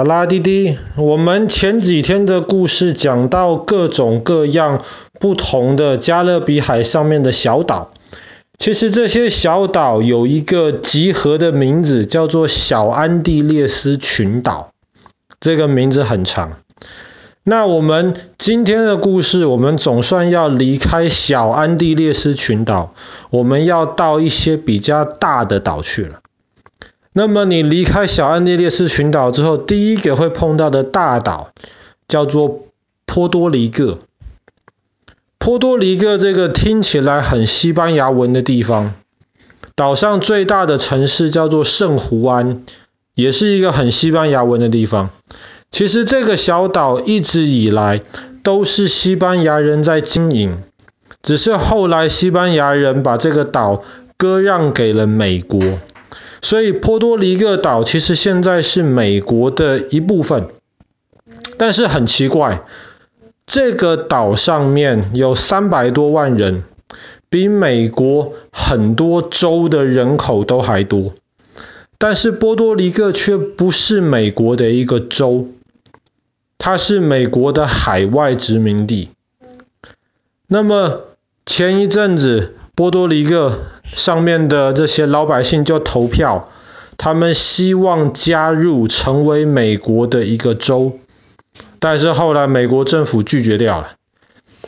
好啦，弟弟，我们前几天的故事讲到各种各样不同的加勒比海上面的小岛，其实这些小岛有一个集合的名字，叫做小安地列斯群岛。这个名字很长。那我们今天的故事，我们总算要离开小安地列斯群岛，我们要到一些比较大的岛去了。那么你离开小安地列斯群岛之后，第一个会碰到的大岛叫做波多黎各。波多黎各这个听起来很西班牙文的地方，岛上最大的城市叫做圣胡安，也是一个很西班牙文的地方。其实这个小岛一直以来都是西班牙人在经营，只是后来西班牙人把这个岛割让给了美国。所以波多黎各岛其实现在是美国的一部分，但是很奇怪，这个岛上面有三百多万人，比美国很多州的人口都还多，但是波多黎各却不是美国的一个州，它是美国的海外殖民地。那么前一阵子波多黎各上面的这些老百姓就投票，他们希望加入成为美国的一个州，但是后来美国政府拒绝掉了，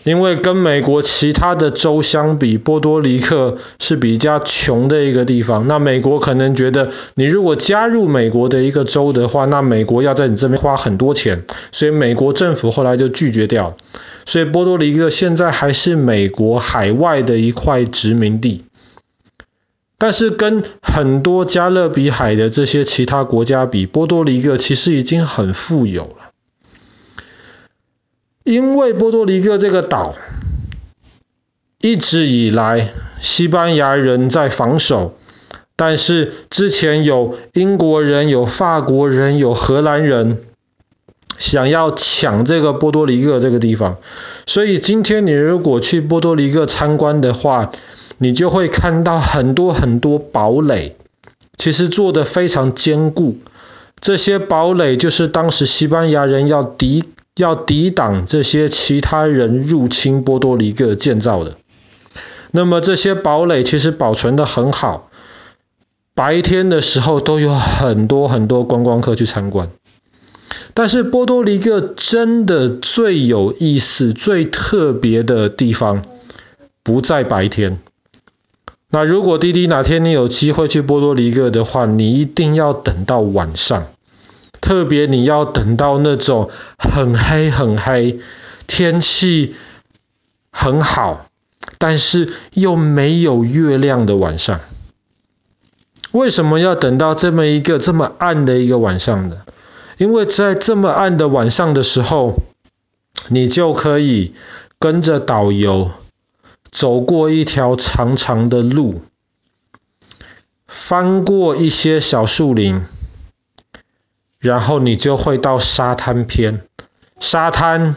因为跟美国其他的州相比，波多黎各是比较穷的一个地方。那美国可能觉得，你如果加入美国的一个州的话，那美国要在你这边花很多钱，所以美国政府后来就拒绝掉。所以波多黎各现在还是美国海外的一块殖民地。但是跟很多加勒比海的这些其他国家比，波多黎各其实已经很富有了。因为波多黎各这个岛一直以来西班牙人在防守，但是之前有英国人、有法国人、有荷兰人想要抢这个波多黎各这个地方，所以今天你如果去波多黎各参观的话，你就会看到很多很多堡垒，其实做得非常坚固。这些堡垒就是当时西班牙人要抵要抵挡这些其他人入侵波多黎各建造的。那么这些堡垒其实保存得很好，白天的时候都有很多很多观光客去参观。但是波多黎各真的最有意思、最特别的地方，不在白天。那如果滴滴哪天你有机会去波多黎各的话，你一定要等到晚上，特别你要等到那种很黑很黑，天气很好，但是又没有月亮的晚上。为什么要等到这么一个这么暗的一个晚上呢？因为在这么暗的晚上的时候，你就可以跟着导游。走过一条长长的路，翻过一些小树林，然后你就会到沙滩边。沙滩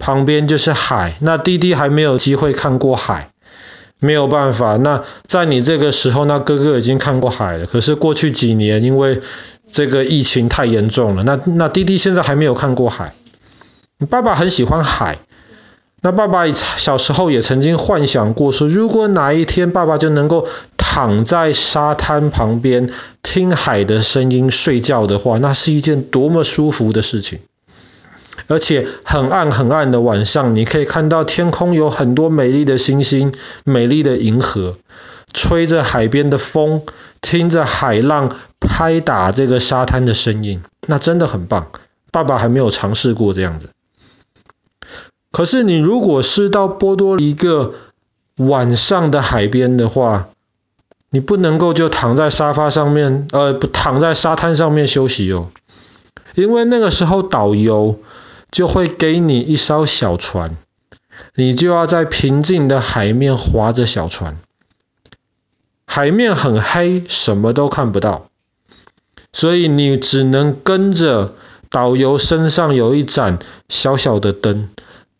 旁边就是海。那弟弟还没有机会看过海，没有办法。那在你这个时候，那哥哥已经看过海了。可是过去几年，因为这个疫情太严重了，那那弟弟现在还没有看过海。爸爸很喜欢海。那爸爸小时候也曾经幻想过说，如果哪一天爸爸就能够躺在沙滩旁边听海的声音睡觉的话，那是一件多么舒服的事情。而且很暗很暗的晚上，你可以看到天空有很多美丽的星星、美丽的银河，吹着海边的风，听着海浪拍打这个沙滩的声音，那真的很棒。爸爸还没有尝试过这样子。可是你如果是到波多黎各晚上的海边的话，你不能够就躺在沙发上面，呃，不躺在沙滩上面休息哦，因为那个时候导游就会给你一艘小船，你就要在平静的海面划着小船，海面很黑，什么都看不到，所以你只能跟着导游身上有一盏小小的灯。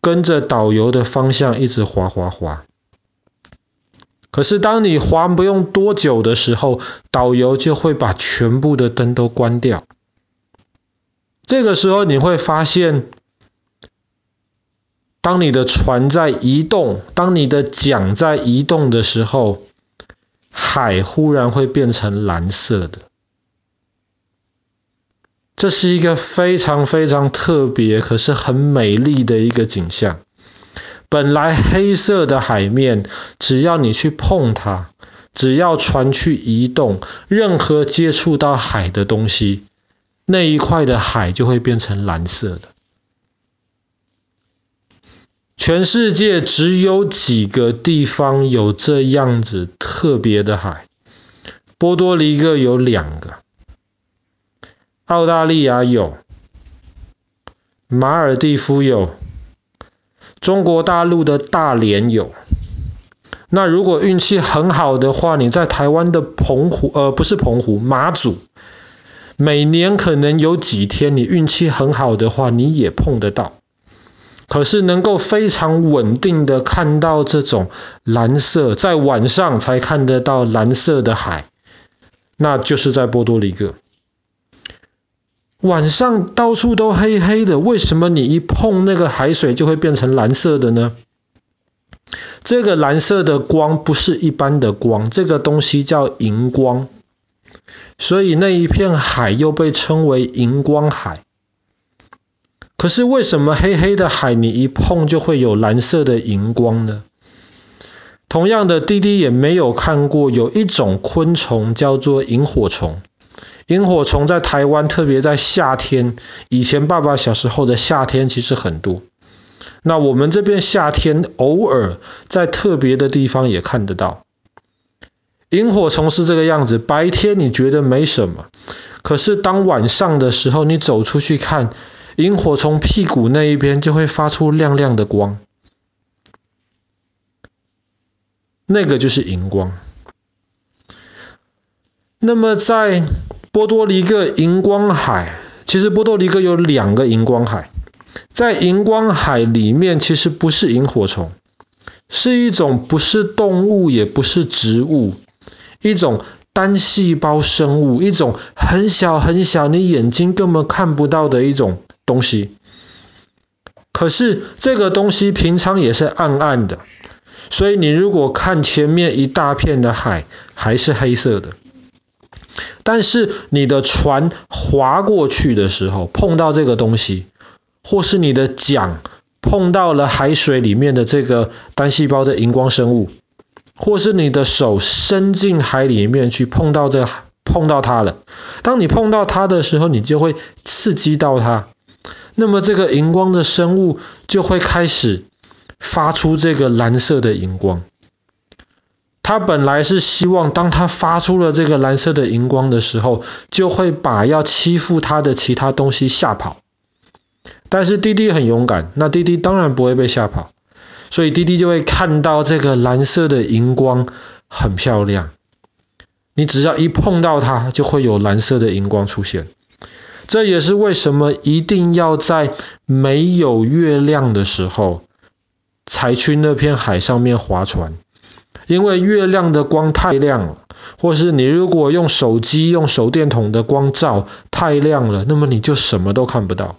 跟着导游的方向一直滑滑滑，可是当你滑不用多久的时候，导游就会把全部的灯都关掉。这个时候你会发现，当你的船在移动，当你的桨在移动的时候，海忽然会变成蓝色的。这是一个非常非常特别，可是很美丽的一个景象。本来黑色的海面，只要你去碰它，只要船去移动，任何接触到海的东西，那一块的海就会变成蓝色的。全世界只有几个地方有这样子特别的海，波多黎各有两个。澳大利亚有，马尔地夫有，中国大陆的大连有。那如果运气很好的话，你在台湾的澎湖，呃，不是澎湖，马祖，每年可能有几天，你运气很好的话，你也碰得到。可是能够非常稳定的看到这种蓝色，在晚上才看得到蓝色的海，那就是在波多黎各。晚上到处都黑黑的，为什么你一碰那个海水就会变成蓝色的呢？这个蓝色的光不是一般的光，这个东西叫荧光，所以那一片海又被称为荧光海。可是为什么黑黑的海你一碰就会有蓝色的荧光呢？同样的，弟弟也没有看过有一种昆虫叫做萤火虫。萤火虫在台湾，特别在夏天，以前爸爸小时候的夏天其实很多。那我们这边夏天偶尔在特别的地方也看得到。萤火虫是这个样子，白天你觉得没什么，可是当晚上的时候，你走出去看，萤火虫屁股那一边就会发出亮亮的光，那个就是荧光。那么在波多黎各荧光海，其实波多黎各有两个荧光海，在荧光海里面其实不是萤火虫，是一种不是动物也不是植物，一种单细胞生物，一种很小很小你眼睛根本看不到的一种东西。可是这个东西平常也是暗暗的，所以你如果看前面一大片的海，还是黑色的。但是你的船划过去的时候，碰到这个东西，或是你的桨碰到了海水里面的这个单细胞的荧光生物，或是你的手伸进海里面去碰到这碰到它了。当你碰到它的时候，你就会刺激到它，那么这个荧光的生物就会开始发出这个蓝色的荧光。他本来是希望，当他发出了这个蓝色的荧光的时候，就会把要欺负他的其他东西吓跑。但是弟弟很勇敢，那弟弟当然不会被吓跑，所以弟弟就会看到这个蓝色的荧光很漂亮。你只要一碰到它，就会有蓝色的荧光出现。这也是为什么一定要在没有月亮的时候，才去那片海上面划船。因为月亮的光太亮了，或是你如果用手机用手电筒的光照太亮了，那么你就什么都看不到。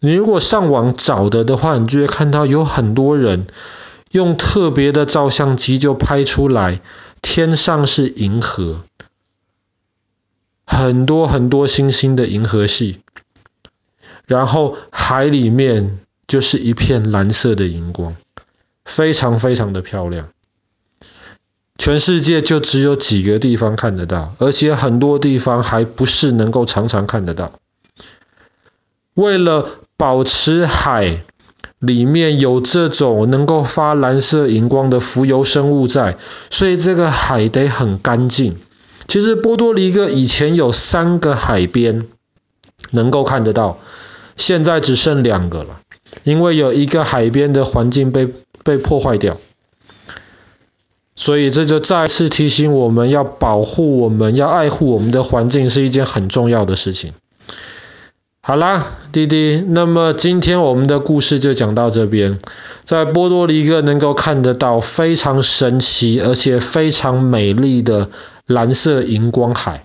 你如果上网找的的话，你就会看到有很多人用特别的照相机就拍出来，天上是银河，很多很多星星的银河系，然后海里面就是一片蓝色的荧光，非常非常的漂亮。全世界就只有几个地方看得到，而且很多地方还不是能够常常看得到。为了保持海里面有这种能够发蓝色荧光的浮游生物在，所以这个海得很干净。其实波多黎各以前有三个海边能够看得到，现在只剩两个了，因为有一个海边的环境被被破坏掉。所以这就再次提醒我们要保护我们，要爱护我们的环境是一件很重要的事情。好啦，弟弟，那么今天我们的故事就讲到这边。在波多黎各能够看得到非常神奇而且非常美丽的蓝色荧光海。